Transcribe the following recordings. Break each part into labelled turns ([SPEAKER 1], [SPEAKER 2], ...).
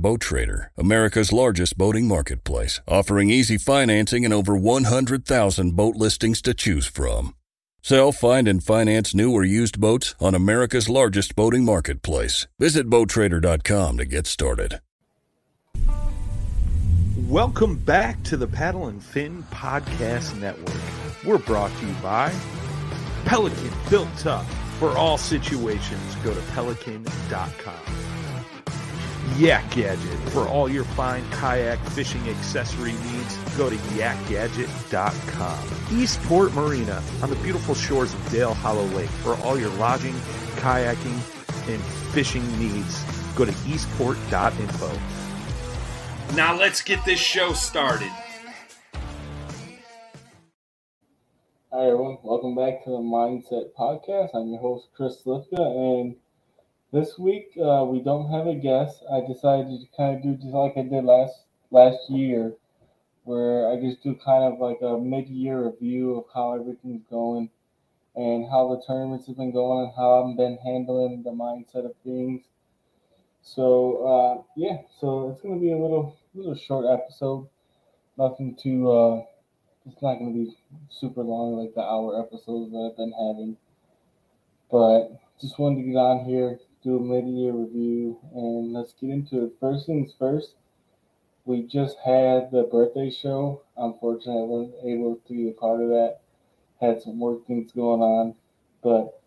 [SPEAKER 1] Boat Trader, America's largest boating marketplace, offering easy financing and over 100,000 boat listings to choose from. Sell, find, and finance new or used boats on America's largest boating marketplace. Visit BoatTrader.com to get started.
[SPEAKER 2] Welcome back to the Paddle and Fin Podcast Network. We're brought to you by Pelican, built tough for all situations. Go to pelican.com. Yak Gadget. For all your fine kayak fishing accessory needs, go to yakgadget.com. Eastport Marina on the beautiful shores of Dale Hollow Lake. For all your lodging, kayaking, and fishing needs, go to eastport.info. Now let's get this show started.
[SPEAKER 3] Hi everyone, welcome back to the Mindset Podcast. I'm your host Chris Lifka, and this week uh, we don't have a guest. I decided to kind of do just like I did last last year, where I just do kind of like a mid-year review of how everything's going and how the tournaments have been going and how I've been handling the mindset of things. So uh, yeah, so it's gonna be a little little short episode. Nothing too. Uh, it's not gonna be super long like the hour episodes that I've been having, but just wanted to get on here do a mid-year review, and let's get into it. First things first, we just had the birthday show. Unfortunately, I wasn't able to be a part of that. Had some work things going on, but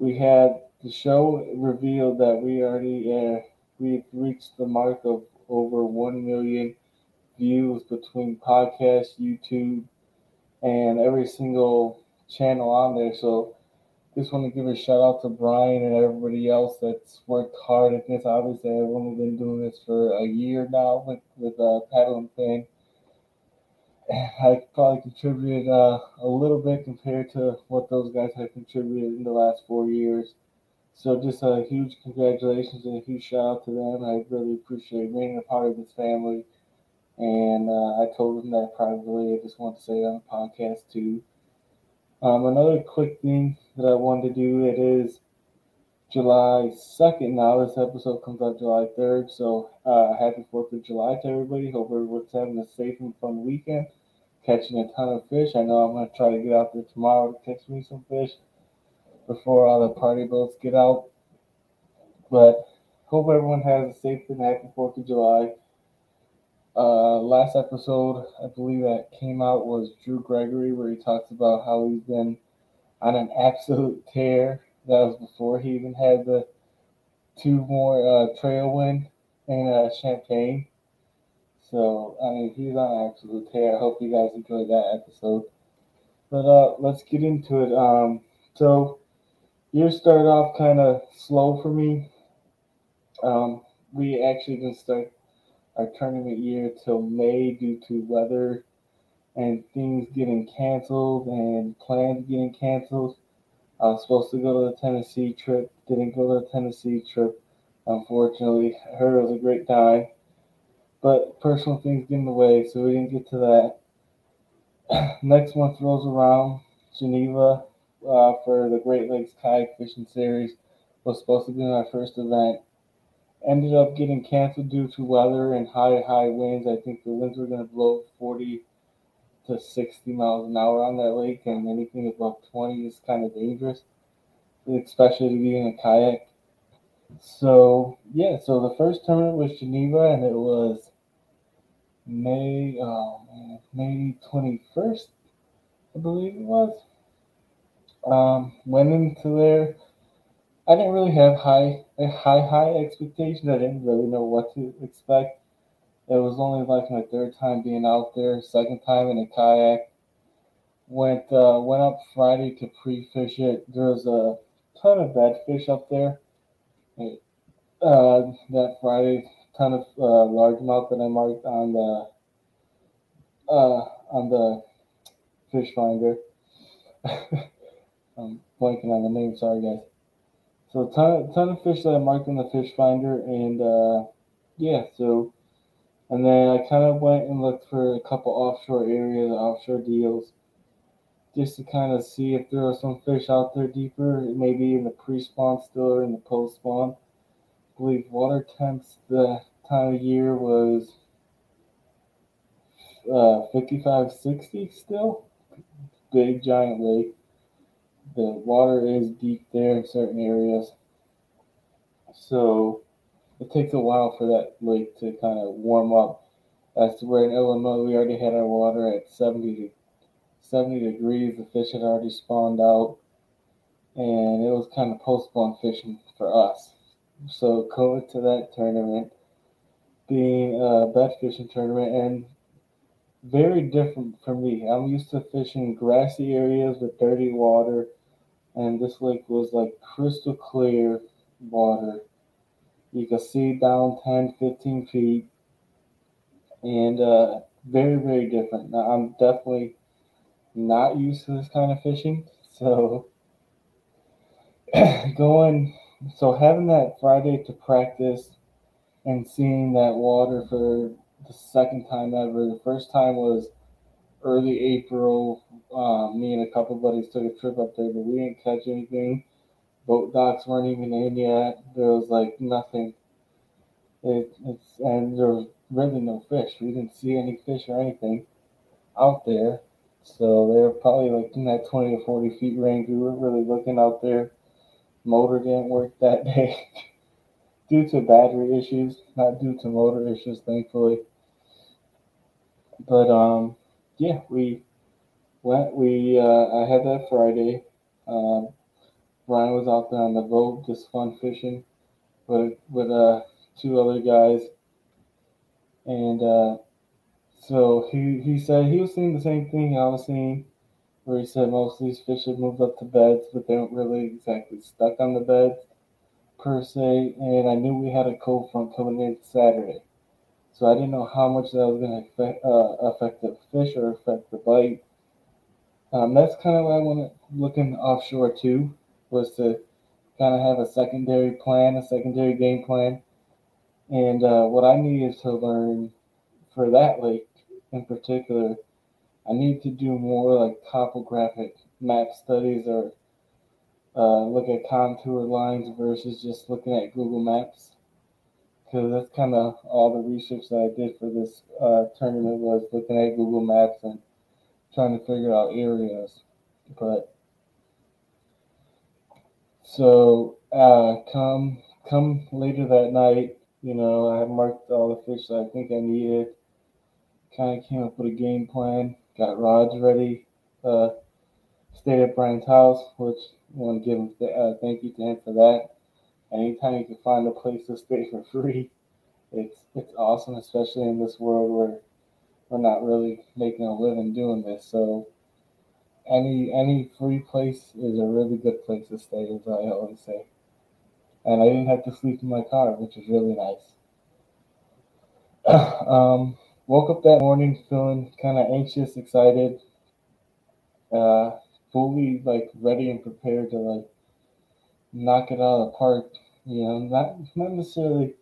[SPEAKER 3] we had the show revealed that we already uh, we reached the mark of over one million views between podcast, YouTube, and every single channel on there. So just want to give a shout out to Brian and everybody else that's worked hard at this. Obviously, I've only been doing this for a year now with with uh, Paddle and Fin. I probably contributed uh, a little bit compared to what those guys have contributed in the last four years. So just a huge congratulations and a huge shout out to them. I really appreciate being a part of this family. And uh, I told them that privately. I just want to say on the podcast too. Um, another quick thing that I wanted to do. It is July 2nd now. This episode comes out July 3rd. So uh, happy 4th of July to everybody. Hope everyone's having a safe and fun weekend. Catching a ton of fish. I know I'm going to try to get out there tomorrow to catch me some fish before all the party boats get out. But hope everyone has a safe and happy 4th of July. Uh, last episode, I believe that came out was Drew Gregory, where he talks about how he's been on an absolute tear. That was before he even had the two more uh, trail win in uh, Champagne. So I mean, he's on absolute tear. I hope you guys enjoyed that episode. But uh, let's get into it. Um, so year started off kind of slow for me. Um, we actually didn't start our tournament year till May due to weather and things getting canceled and plans getting canceled. I was supposed to go to the Tennessee trip, didn't go to the Tennessee trip. Unfortunately, I heard it was a great time, but personal things get in the way, so we didn't get to that. Next month rolls around, Geneva uh, for the Great Lakes Kayak Fishing Series was supposed to be my first event. Ended up getting canceled due to weather and high, high winds. I think the winds were going to blow 40 to 60 miles an hour on that lake, and anything above 20 is kind of dangerous, especially to be in a kayak. So, yeah, so the first tournament was Geneva, and it was May, man, May 21st, I believe it was. Um, went into there. I didn't really have high, high, high expectations. I didn't really know what to expect. It was only like my third time being out there, second time in a kayak. Went uh, went up Friday to pre-fish it. There was a ton of bad fish up there. Uh, that Friday, ton of uh, largemouth that I marked on the uh, on the fish finder. I'm blanking on the name. Sorry, guys. So ton ton of fish that I marked in the fish finder, and uh, yeah, so and then I kind of went and looked for a couple offshore areas, offshore deals, just to kind of see if there are some fish out there deeper, maybe in the pre-spawn still or in the post-spawn. I believe water temps the time of year was uh, 55, 60 still. Big giant lake. The water is deep there in certain areas. So it takes a while for that lake to kind of warm up. As to where in Illinois, we already had our water at 70, 70 degrees. The fish had already spawned out, and it was kind of post-spawn fishing for us. So going to that tournament, being a bed fishing tournament, and very different for me. I'm used to fishing grassy areas with dirty water, and this lake was like crystal clear water you could see down 10, 15 feet, and uh, very, very different. Now, I'm definitely not used to this kind of fishing, so going, so having that Friday to practice and seeing that water for the second time ever. The first time was early April. Um, me and a couple buddies took a trip up there, but we didn't catch anything boat docks weren't even in yet. There was like nothing. It, it's and there was really no fish. We didn't see any fish or anything out there. So they were probably like in that 20 to 40 feet range. We were really looking out there. Motor didn't work that day due to battery issues, not due to motor issues, thankfully. But um, yeah, we went. We uh, I had that Friday. Um, Ryan was out there on the boat, just fun fishing with with uh, two other guys, and uh, so he he said he was seeing the same thing I was seeing, where he said most of these fish have moved up to beds, but they don't really exactly stuck on the beds per se. And I knew we had a cold front coming in Saturday, so I didn't know how much that was going to affect, uh, affect the fish or affect the bite. Um, that's kind of why I want looking offshore too was to kind of have a secondary plan, a secondary game plan. And uh, what I needed to learn for that lake in particular, I need to do more like topographic map studies or uh, look at contour lines versus just looking at Google Maps. Because that's kind of all the research that I did for this uh, tournament was looking at Google Maps and trying to figure out areas. But so uh, come come later that night, you know, I marked all the fish that I think I needed. Kind of came up with a game plan. Got rods ready. Uh, stayed at Brian's house, which I want to give him th- uh, thank you to him for that. Anytime you can find a place to stay for free, it's it's awesome, especially in this world where we're not really making a living doing this. So any any free place is a really good place to stay, as I always say. And I didn't have to sleep in my car, which is really nice. um, woke up that morning feeling kind of anxious, excited, uh, fully like ready and prepared to like knock it out of the park. You know, not not necessarily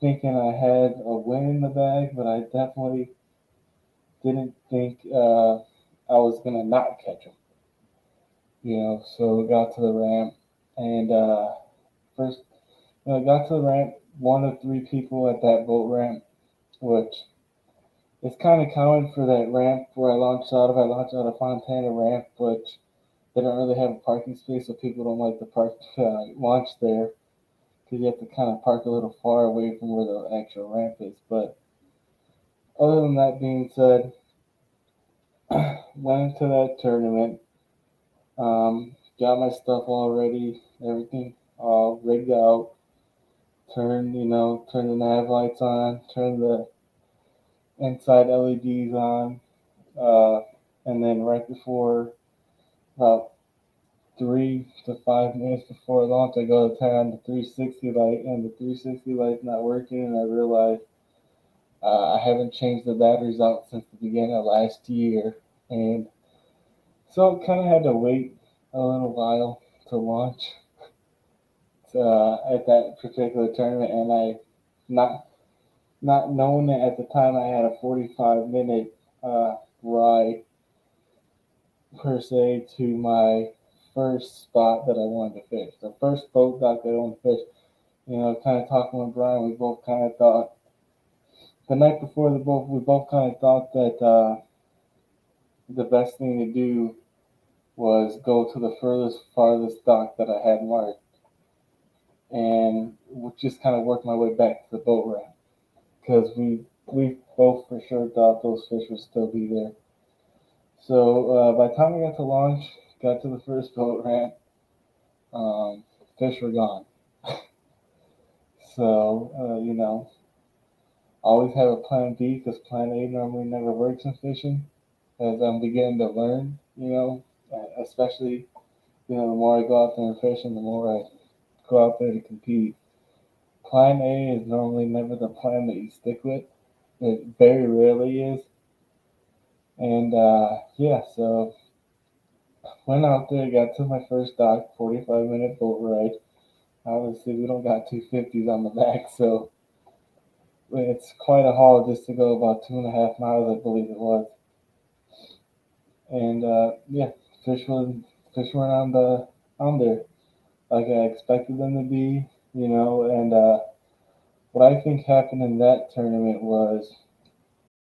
[SPEAKER 3] thinking I had a win in the bag, but I definitely didn't think. Uh, I was gonna not catch him. You know, so got to the ramp, and uh, first, you know, got to the ramp. One of three people at that boat ramp, which is kind of common for that ramp where I launched out of. I launched out of Fontana ramp, which they don't really have a parking space, so people don't like to park uh, launch there because you have to kind of park a little far away from where the actual ramp is. But other than that being said, went to that tournament. Um, got my stuff all ready, everything all rigged out. Turned, you know, turn the nav lights on, turn the inside LEDs on, uh, and then right before about three to five minutes before launch, I go to turn on the 360 light, and the 360 light's not working, and I realize uh, I haven't changed the batteries out since the beginning of last year, and so kind of had to wait a little while to launch uh, at that particular tournament, and I not not knowing that at the time. I had a 45 minute uh, ride per se to my first spot that I wanted to fish, the first boat dock that I wanted to fish. You know, kind of talking with Brian, we both kind of thought the night before the boat, we both kind of thought that uh, the best thing to do was go to the furthest, farthest dock that I had marked, and just kind of work my way back to the boat ramp because we we both for sure thought those fish would still be there. So uh, by the time we got to launch, got to the first boat ramp, um, fish were gone. so, uh, you know, always have a plan B because plan A normally never works in fishing as I'm beginning to learn, you know, especially, you know, the more I go out there and fish and the more I go out there to compete. Plan A is normally never the plan that you stick with. It very rarely is. And uh, yeah, so went out there, got to my first dock, 45 minute boat ride. Obviously, we don't got 250s on the back, so it's quite a haul just to go about two and a half miles, I believe it was. And uh, yeah, fish was fish weren't on the on there like I expected them to be, you know. And uh, what I think happened in that tournament was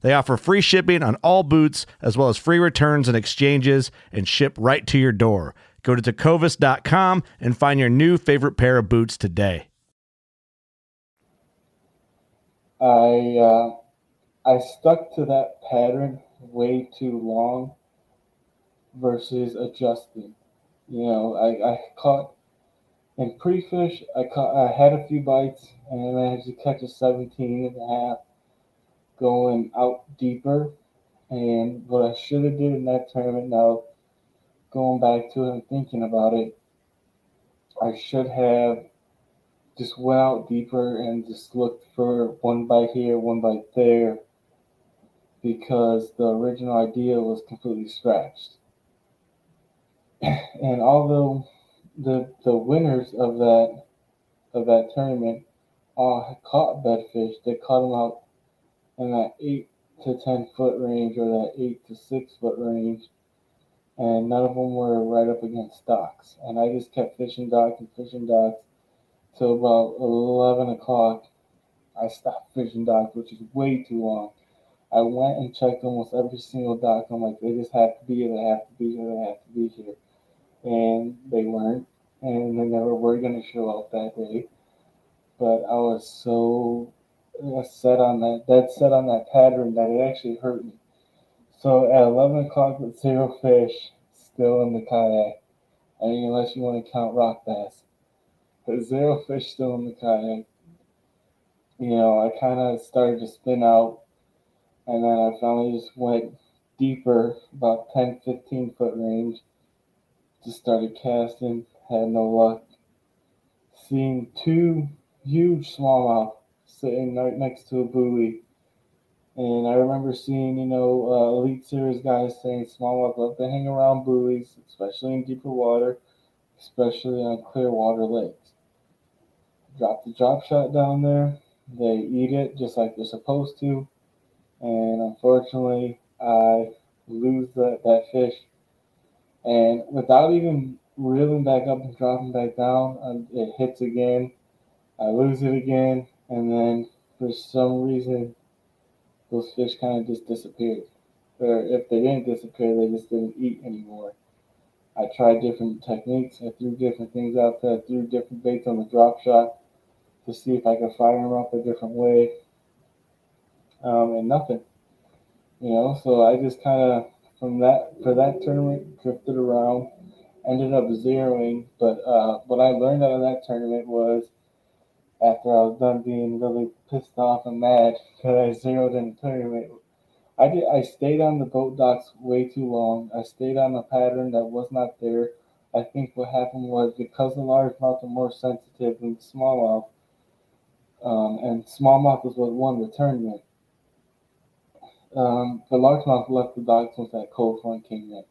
[SPEAKER 4] They offer free shipping on all boots, as well as free returns and exchanges, and ship right to your door. Go to tecovas.com and find your new favorite pair of boots today.
[SPEAKER 3] I uh, I stuck to that pattern way too long versus adjusting. You know, I, I caught in pre-fish, I caught I had a few bites and I managed to catch a 17 and a half going out deeper. And what I should have did in that tournament now, going back to it and thinking about it, I should have just went out deeper and just looked for one bite here, one bite there, because the original idea was completely scratched. And although the the winners of that of that tournament all caught bedfish, they caught them out in that eight to ten foot range or that eight to six foot range, and none of them were right up against docks. And I just kept fishing docks and fishing docks till about 11 o'clock. I stopped fishing docks, which is way too long. I went and checked almost every single dock. I'm like, they just have to be here, they have to be here, they have to be here. And they weren't, and they never were going to show up that day. But I was so set on that, dead set on that pattern that it actually hurt me. So at 11 o'clock with zero fish still in the kayak, I mean, unless you want to count rock bass, but zero fish still in the kayak. you know, I kind of started to spin out, and then I finally just went deeper, about 10, 15 foot range. Just started casting, had no luck. Seeing two huge smallmouth sitting right next to a buoy. And I remember seeing, you know, uh, Elite Series guys saying smallmouth love to hang around buoys, especially in deeper water, especially on clear water lakes. Drop the drop shot down there. They eat it just like they're supposed to. And unfortunately, I lose that, fish. And without even reeling back up and dropping back down, um, it hits again. I lose it again. And then for some reason, those fish kind of just disappeared. Or if they didn't disappear, they just didn't eat anymore. I tried different techniques. I threw different things out there. I threw different baits on the drop shot to see if I could fire them up a different way. Um, and nothing. You know, so I just kind of from that for that tournament drifted around, ended up zeroing. But uh, what I learned out of that tournament was after I was done being really pissed off and mad because I zeroed in the tournament. I did. I stayed on the boat docks way too long. I stayed on a pattern that was not there. I think what happened was because the large largemouth are more sensitive than the smallmouth, um, and small smallmouth was what won the tournament. Um, the largemouth left the docks once that cold front came in.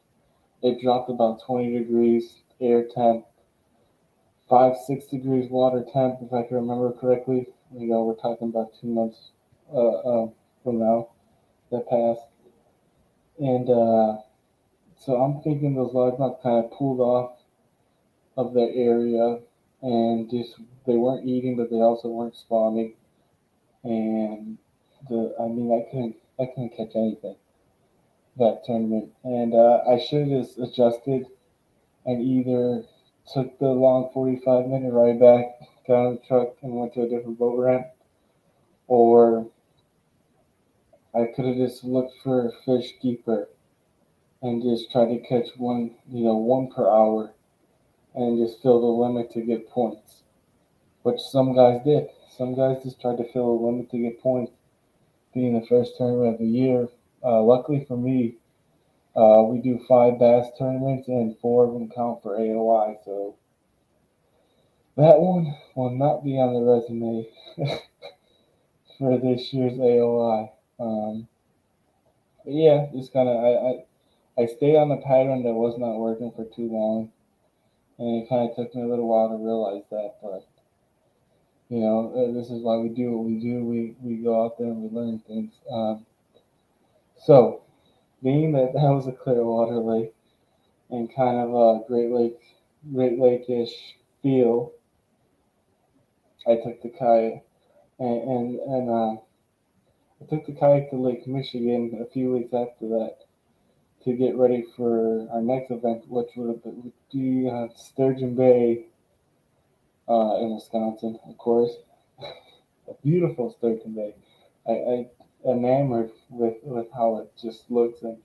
[SPEAKER 3] It dropped about 20 degrees air temp, five, six degrees water temp, if I can remember correctly. You know, we're talking about two months uh, uh, from now that passed. And uh, so I'm thinking those largemouth kind of pulled off of their area and just they weren't eating, but they also weren't spawning. And the I mean, I couldn't I couldn't catch anything that tournament, and uh, I should have just adjusted and either took the long 45 minute ride back, on the truck, and went to a different boat ramp, or I could have just looked for fish deeper and just tried to catch one, you know, one per hour and just fill the limit to get points, which some guys did. Some guys just tried to fill the limit to get points, being the first tournament of the year. Uh, luckily for me, uh, we do five bass tournaments and four of them count for AOY. So that one will not be on the resume for this year's AOY. Um, but yeah, just kind of I, I I stayed on the pattern that was not working for too long, and it kind of took me a little while to realize that. But you know, uh, this is why we do what we do. We we go out there and we learn things. Um, so being that that was a clear water lake and kind of a Great Lake, Great Lake-ish feel, I took the kayak and and, and uh, I took the kayak to Lake Michigan a few weeks after that to get ready for our next event, which would be uh, Sturgeon Bay uh, in Wisconsin, of course. a beautiful Sturgeon Bay. I, I enamored with, with how it just looks and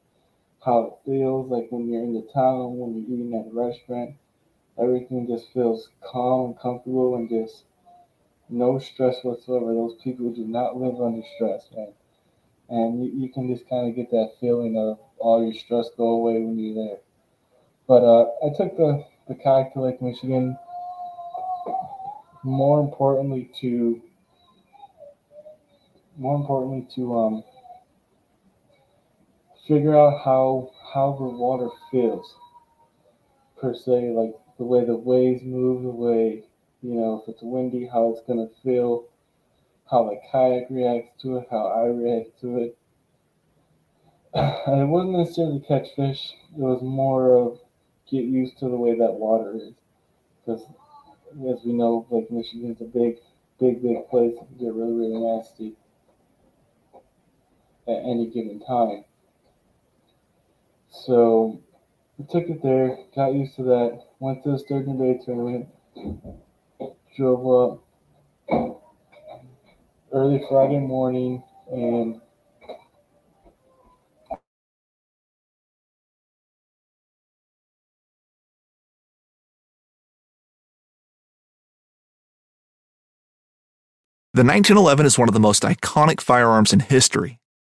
[SPEAKER 3] how it feels like when you're in the town, when you're eating at a restaurant. Everything just feels calm and comfortable and just no stress whatsoever. Those people do not live under stress, man. And you, you can just kind of get that feeling of all your stress go away when you're there. But uh, I took the, the kayak to Lake Michigan more importantly to more importantly to um, figure out how how the water feels per se, like the way the waves move, the way you know if it's windy, how it's gonna feel, how the kayak reacts to it, how I react to it. And it wasn't necessarily catch fish; it was more of get used to the way that water is, because as we know, Lake Michigan's a big, big, big place. It can get really, really nasty at any given time. So we took it there, got used to that, went to the Sturgeon Bay tournament, drove up early Friday morning, and
[SPEAKER 5] The 1911 is one of the most iconic firearms in history.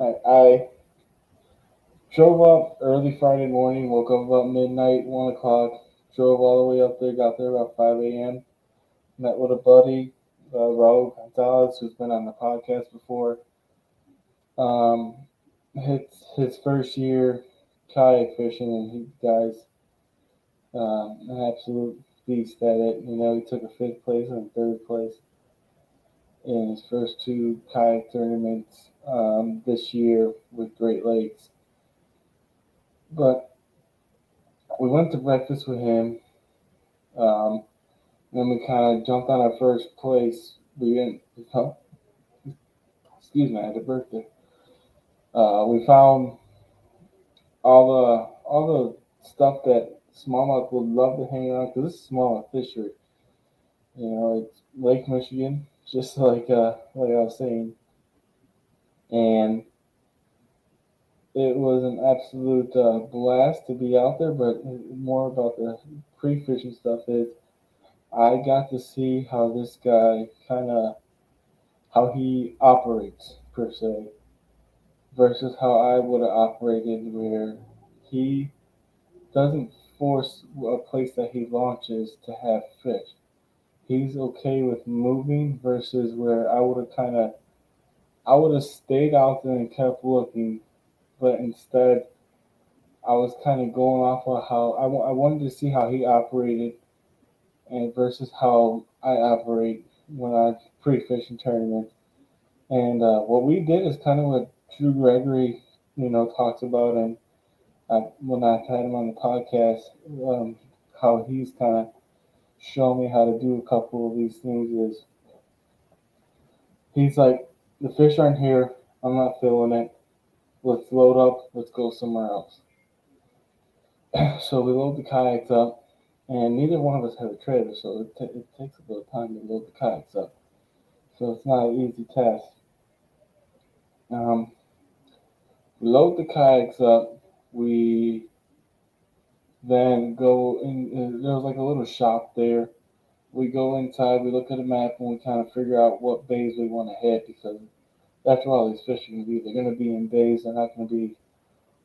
[SPEAKER 3] I, I drove up early Friday morning, woke up about midnight, 1 o'clock, drove all the way up there, got there about 5 a.m., met with a buddy, uh, Raul Gonzalez, who's been on the podcast before. Um, it's his first year kayak fishing, and he guys um, an absolute beast at it. You know, he took a fifth place and third place in his first two kayak tournaments um, this year with Great Lakes. But we went to breakfast with him. Um, then we kind of jumped on our first place. We didn't, excuse me, I had a birthday. Uh, we found all the all the stuff that smallmouth would love to hang on because this is smallmouth fishery. You know, it's Lake Michigan, just like uh, like I was saying, and it was an absolute uh, blast to be out there. But more about the pre-fishing stuff is I got to see how this guy kind of how he operates per se versus how I would have operated where he doesn't force a place that he launches to have fish. He's okay with moving versus where I would have kind of I would have stayed out there and kept looking, but instead I was kind of going off of how I, I wanted to see how he operated and versus how I operate when I pre-fishing tournaments. And uh, what we did is kind of what Drew Gregory, you know, talks about, and I, when I've had him on the podcast, um, how he's kind of shown me how to do a couple of these things is he's like, the fish aren't here. I'm not feeling it. Let's load up. Let's go somewhere else. so we load the kayaks up, and neither one of us have a trailer, so it, t- it takes a of time to load the kayaks up. So it's not an easy task. Um, we load the kayaks up. We then go in. There was like a little shop there. We go inside. We look at a map and we kind of figure out what bays we want to hit because that's where all these fish are going to be. They're going to be in bays. They're not going to be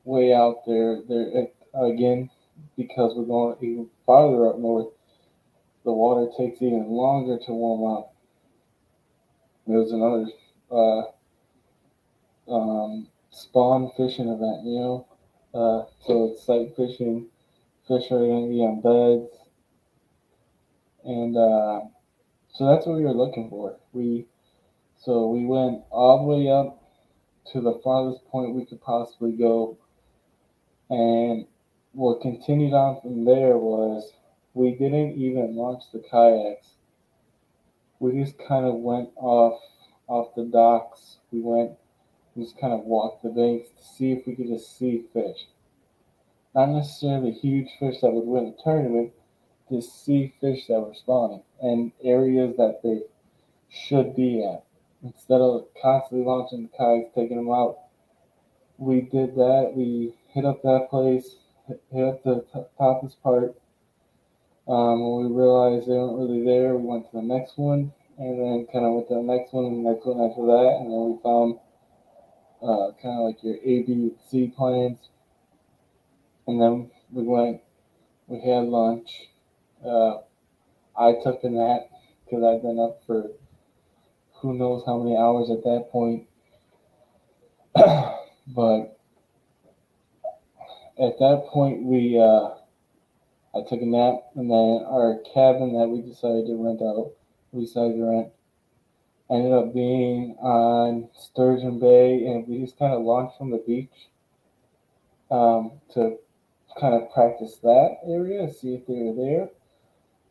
[SPEAKER 3] way out there. They're again because we're going even farther up north. The water takes even longer to warm up. There's another uh, um, spawn fishing event, you know. Uh, so it's sight fishing. Fish are going to be on beds. And uh, so that's what we were looking for. We so we went all the way up to the farthest point we could possibly go. And what continued on from there was we didn't even launch the kayaks. We just kind of went off off the docks. We went we just kind of walked the banks to see if we could just see fish. Not necessarily huge fish that would win a tournament, just see fish that were spawning and areas that they should be at instead of constantly launching kayaks, taking them out, we did that. We hit up that place, hit up the topless part. Um, when we realized they weren't really there, we went to the next one, and then kind of went to the next one and the next one after that, and then we found uh, kind of like your A, B, C plans. And then we went. We had lunch. Uh, I took a nap because I'd been up for who knows how many hours at that point. but at that point, we uh, I took a nap, and then our cabin that we decided to rent out, we decided to rent, ended up being on Sturgeon Bay, and we just kind of launched from the beach um, to kind of practice that area, see if they were there,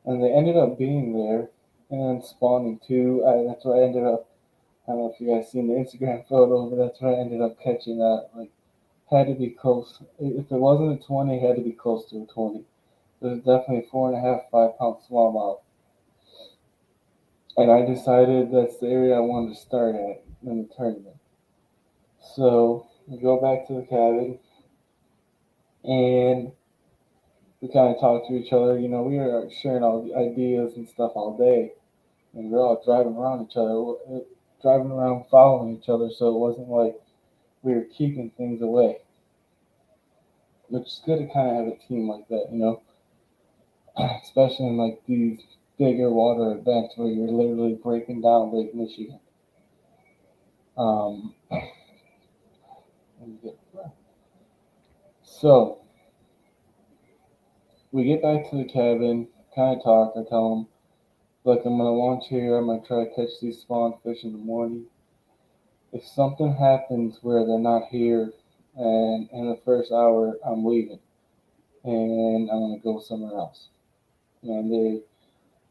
[SPEAKER 3] and they ended up being there and spawning too. I, that's where I ended up. I don't know if you guys seen the Instagram photo, but that's where I ended up catching that. Like, had to be close. If it wasn't a 20, it had to be close to a 20. It was definitely four and a half, five pound smallmouth. And I decided that's the area I wanted to start at in the tournament. So go back to the cabin and we kind of talk to each other. You know, we were sharing all the ideas and stuff all day, and we are all driving around each other, driving around following each other. So it wasn't like we were keeping things away, which is good to kind of have a team like that, you know, especially in like these bigger water events where you're literally breaking down Lake Michigan. Um, so we get back to the cabin, kind of talk. I tell them, look, I'm gonna launch here. I'm gonna try to catch these spawn fish in the morning. If something happens where they're not here, and in the first hour, I'm leaving, and I'm gonna go somewhere else. And they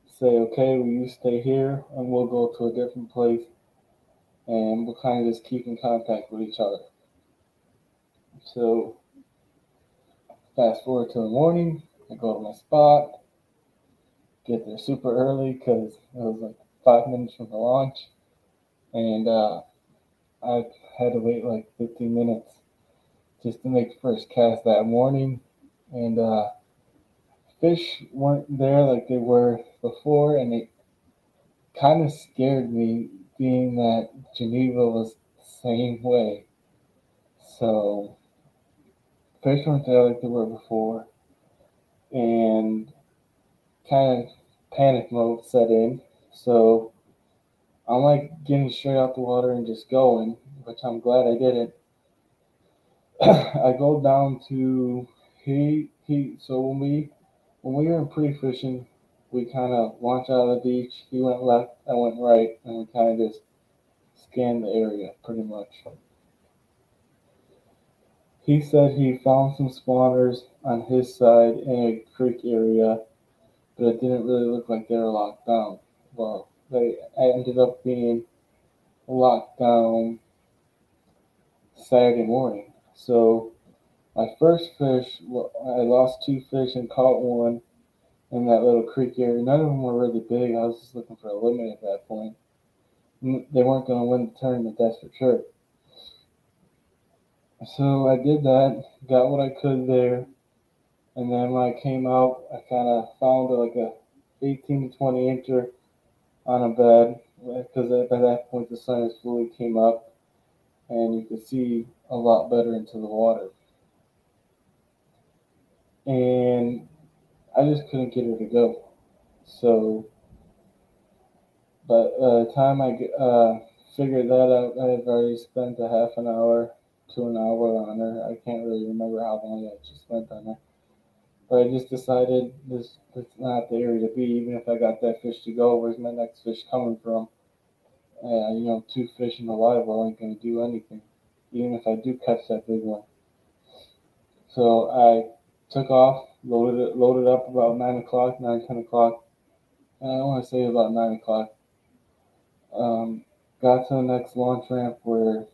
[SPEAKER 3] say, okay, well, you stay here, and we'll go to a different place, and we'll kind of just keep in contact with each other. So, fast forward to the morning, I go to my spot, get there super early because it was like five minutes from the launch, and uh, I had to wait like 15 minutes just to make the first cast that morning, and uh, fish weren't there like they were before, and it kind of scared me, being that Geneva was the same way. So weren't there like they were before and kind of panic mode set in. So I'm like getting straight out the water and just going, which I'm glad I didn't. I go down to he he. So when we when we were in pre-fishing, we kind of launched out of the beach. He went left, I went right, and we kind of just scanned the area pretty much. He said he found some spawners on his side in a creek area, but it didn't really look like they were locked down. Well, they ended up being locked down Saturday morning. So my first fish, I lost two fish and caught one in that little creek area. None of them were really big. I was just looking for a limit at that point. They weren't going to win the tournament, that's for sure. So I did that, got what I could there, and then when I came out, I kind of found like a 18 to 20 incher on a bed because by that point the sun fully came up, and you could see a lot better into the water. And I just couldn't get her to go. So, but uh, the time I uh, figured that out, I had already spent a half an hour to an hour on her. I can't really remember how long I just spent on her. But I just decided this it's not the area to be. Even if I got that fish to go, where's my next fish coming from? Uh, you know, two fish in a live well ain't gonna do anything. Even if I do catch that big one. So I took off, loaded it, loaded up about nine o'clock, nine ten o'clock. I want to say about nine o'clock. Um, got to the next launch ramp where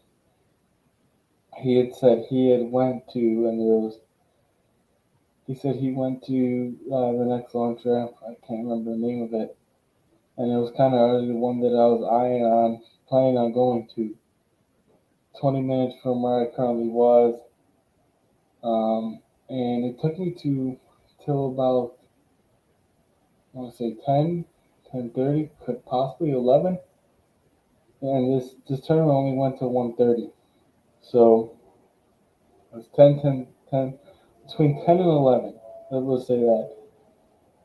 [SPEAKER 3] he had said he had went to, and there was. He said he went to uh, the next launch ramp. I can't remember the name of it, and it was kind of the one that I was eyeing on, planning on going to. Twenty minutes from where I currently was, um, and it took me to till about I want to say 10, 10.30, could possibly 11. And this, this tournament only went to 1.30. So it was 10, 10, 10, between 10 and 11, let's say that,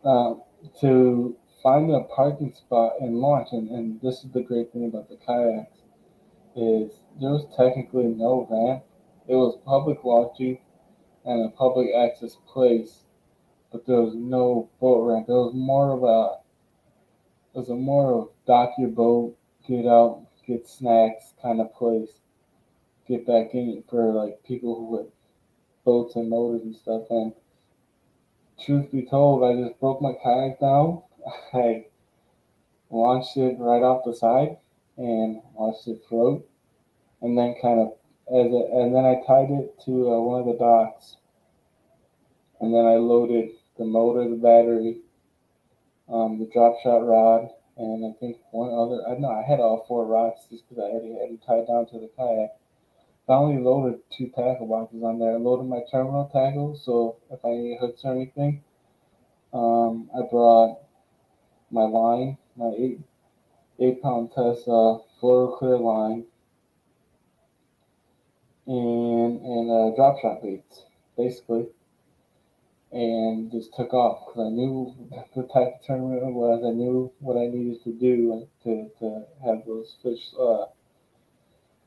[SPEAKER 3] um, to find a parking spot and launch. And, and this is the great thing about the kayaks is there was technically no ramp. It was public launching and a public access place, but there was no boat ramp. It was more of a it was a more of dock your boat, get out, get snacks kind of place. Get back in for like people who had boats and motors and stuff. And truth be told, I just broke my kayak down. I launched it right off the side and watched it float, and then kind of as and then I tied it to uh, one of the docks, and then I loaded the motor, the battery, um, the drop shot rod, and I think one other. I know I had all four rods just because I had it tied down to the kayak. I only loaded two tackle boxes on there. I loaded my terminal tackle, so if I need hooks or anything, um, I brought my line, my eight eight pound Tatsu fluoro clear line, and and uh, drop shot baits, basically, and just took off because I knew the type of tournament was. I knew what I needed to do to to have those fish. Uh,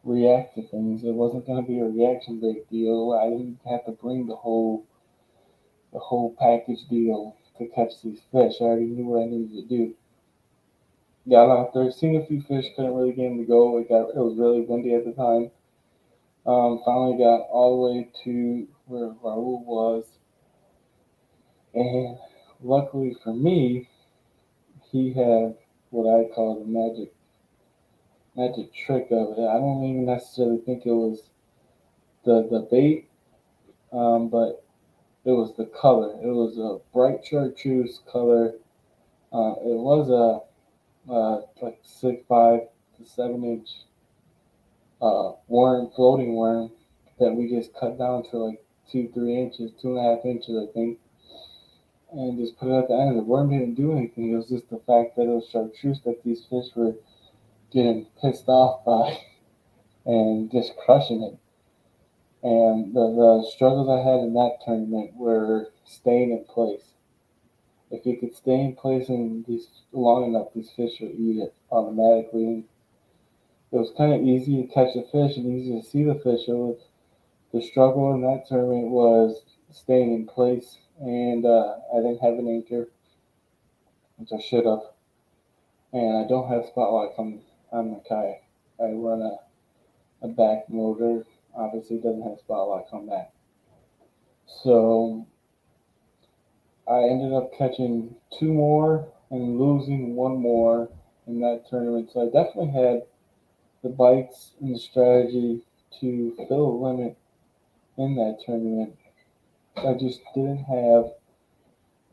[SPEAKER 3] react to things. It wasn't going to be a reaction big deal. I didn't have to bring the whole the whole package deal to catch these fish. I already knew what I needed to do. Got out there, seen a few fish, couldn't really get them to go. It got it was really windy at the time. Um, finally got all the way to where Raul was, and luckily for me, he had what I call the magic magic trick of it. I don't even necessarily think it was the the bait, um, but it was the color. It was a bright chartreuse color. Uh, it was a uh, like six five to seven inch uh, worm, floating worm that we just cut down to like two three inches, two and a half inches, I think. And just put it at the end. The worm didn't do anything. It was just the fact that it was chartreuse that these fish were getting pissed off by and just crushing it. And the, the struggles I had in that tournament were staying in place. If you could stay in place and these long enough, these fish will eat it automatically. It was kind of easy to catch the fish and easy to see the fish. It was, the struggle in that tournament was staying in place, and uh, I didn't have an anchor, which I should have. And I don't have spot lock on on the kayak. I run a, a back motor. Obviously, doesn't have spot lock on that. So I ended up catching two more and losing one more in that tournament. So I definitely had the bikes and the strategy to fill a limit in that tournament. I just didn't have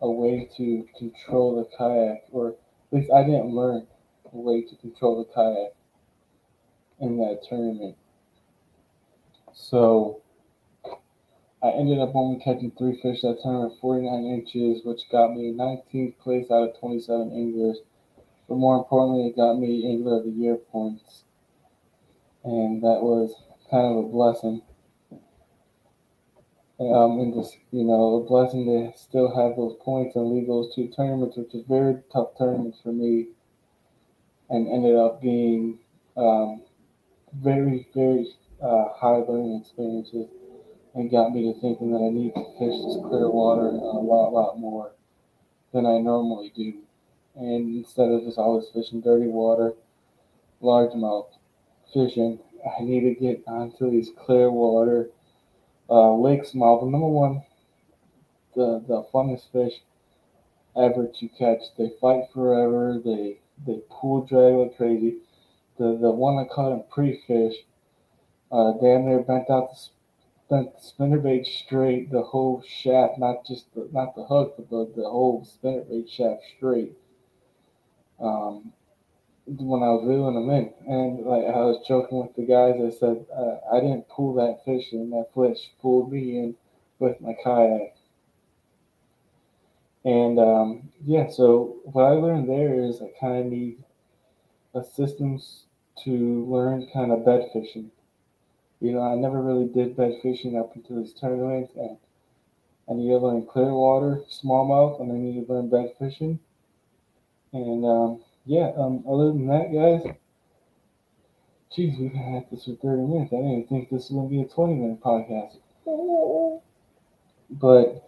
[SPEAKER 3] a way to control the kayak, or at least I didn't learn way to control the kayak in that tournament. So I ended up only catching three fish that tournament, 49 inches, which got me 19th place out of 27 anglers. But more importantly, it got me Angler of the Year points. And that was kind of a blessing. Um, and just, you know, a blessing to still have those points and leave those two tournaments, which is very tough tournaments for me and ended up being um, very, very uh, high learning experiences and got me to thinking that I need to fish this clear water a lot, lot more than I normally do. And instead of just always fishing dirty water, largemouth fishing, I need to get onto these clear water uh, lake small. The number one, the the funnest fish ever to catch. They fight forever. They they pull drag like crazy. The the one I caught in pre-fish, uh, damn near bent out the bent the spinnerbait straight, the whole shaft, not just the not the hook, but the, the whole spinnerbait shaft straight. Um, when I was reeling them in, and like I was joking with the guys, I said uh, I didn't pull that fish and that fish pulled me in with my kayak. And um, yeah, so what I learned there is I kind of need a systems to learn kind of bed fishing. You know, I never really did bed fishing up until this tournament, and I need to learn clear water, smallmouth, and I need to learn bed fishing. And um, yeah, um, other than that, guys, geez, we've been at this for 30 minutes. I didn't even think this was going to be a 20 minute podcast. But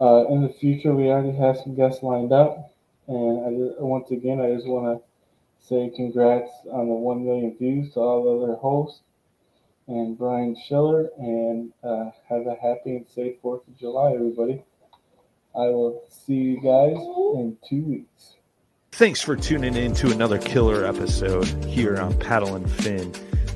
[SPEAKER 3] uh, in the future, we already have some guests lined up. And I just, once again, I just want to say congrats on the 1 million views to all the other hosts and Brian Schiller. And uh, have a happy and safe 4th of July, everybody. I will see you guys in two weeks.
[SPEAKER 2] Thanks for tuning in to another killer episode here on Paddle and Fin.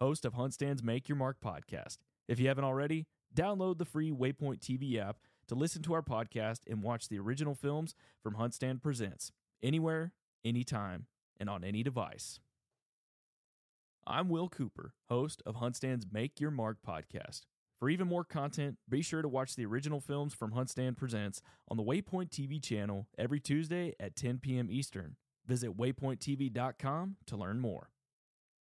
[SPEAKER 6] host of HuntStand's Make Your Mark podcast. If you haven't already, download the free Waypoint TV app to listen to our podcast and watch the original films from HuntStand Presents anywhere, anytime, and on any device. I'm Will Cooper, host of HuntStand's Make Your Mark podcast. For even more content, be sure to watch the original films from HuntStand Presents on the Waypoint TV channel every Tuesday at 10 p.m. Eastern. Visit waypointtv.com to learn more.